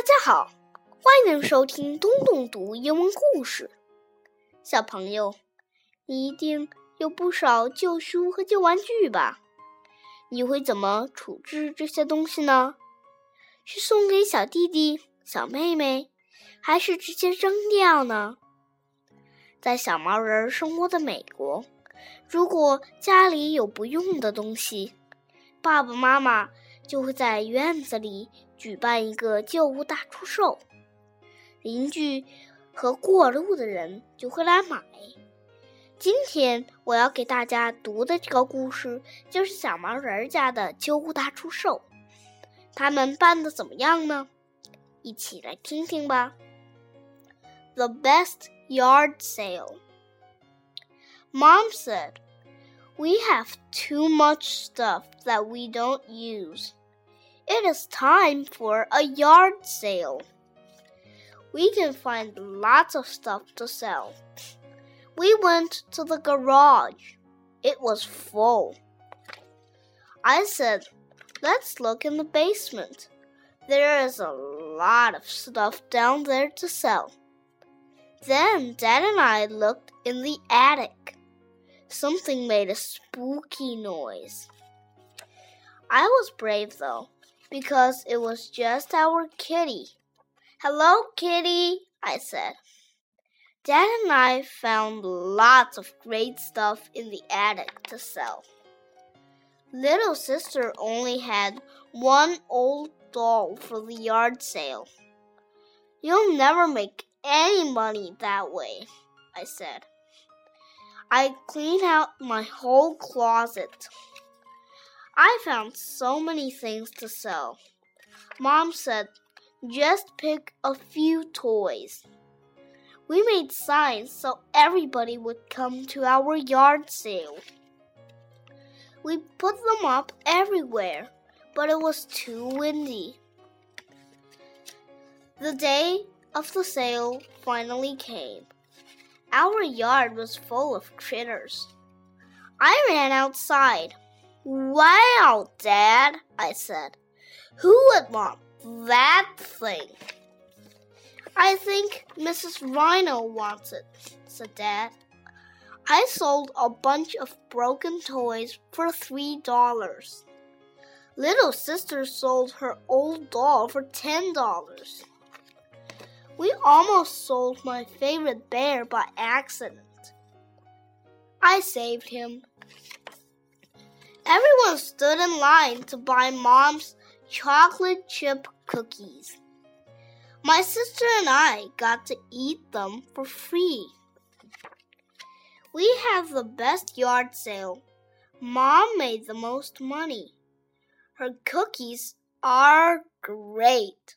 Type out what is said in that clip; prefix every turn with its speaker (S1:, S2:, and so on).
S1: 大家好，欢迎收听东东读英文故事。小朋友，你一定有不少旧书和旧玩具吧？你会怎么处置这些东西呢？是送给小弟弟、小妹妹，还是直接扔掉呢？在小毛人生活的美国，如果家里有不用的东西，爸爸妈妈就会在院子里。举办一个旧物大出售，邻居和过路的人就会来买。今天我要给大家读的这个故事就是小毛人家的旧物大出售。他们办的怎么样呢？一起来听听吧。The best yard sale. Mom said, "We have too much stuff that we don't use." It is time for a yard sale. We can find lots of stuff to sell. We went to the garage. It was full. I said, Let's look in the basement. There is a lot of stuff down there to sell. Then Dad and I looked in the attic. Something made a spooky noise. I was brave though because it was just our kitty. Hello, kitty, I said. Dad and I found lots of great stuff in the attic to sell. Little sister only had one old doll for the yard sale. You'll never make any money that way, I said. I cleaned out my whole closet. I found so many things to sell. Mom said, just pick a few toys. We made signs so everybody would come to our yard sale. We put them up everywhere, but it was too windy. The day of the sale finally came. Our yard was full of critters. I ran outside. Wow, Dad, I said. Who would want that thing? I think Mrs. Rhino wants it, said Dad. I sold a bunch of broken toys for three dollars. Little sister sold her old doll for ten dollars. We almost sold my favorite bear by accident. I saved him Everyone stood in line to buy Mom's chocolate chip cookies. My sister and I got to eat them for free. We have the best yard sale. Mom made the most money. Her cookies are great.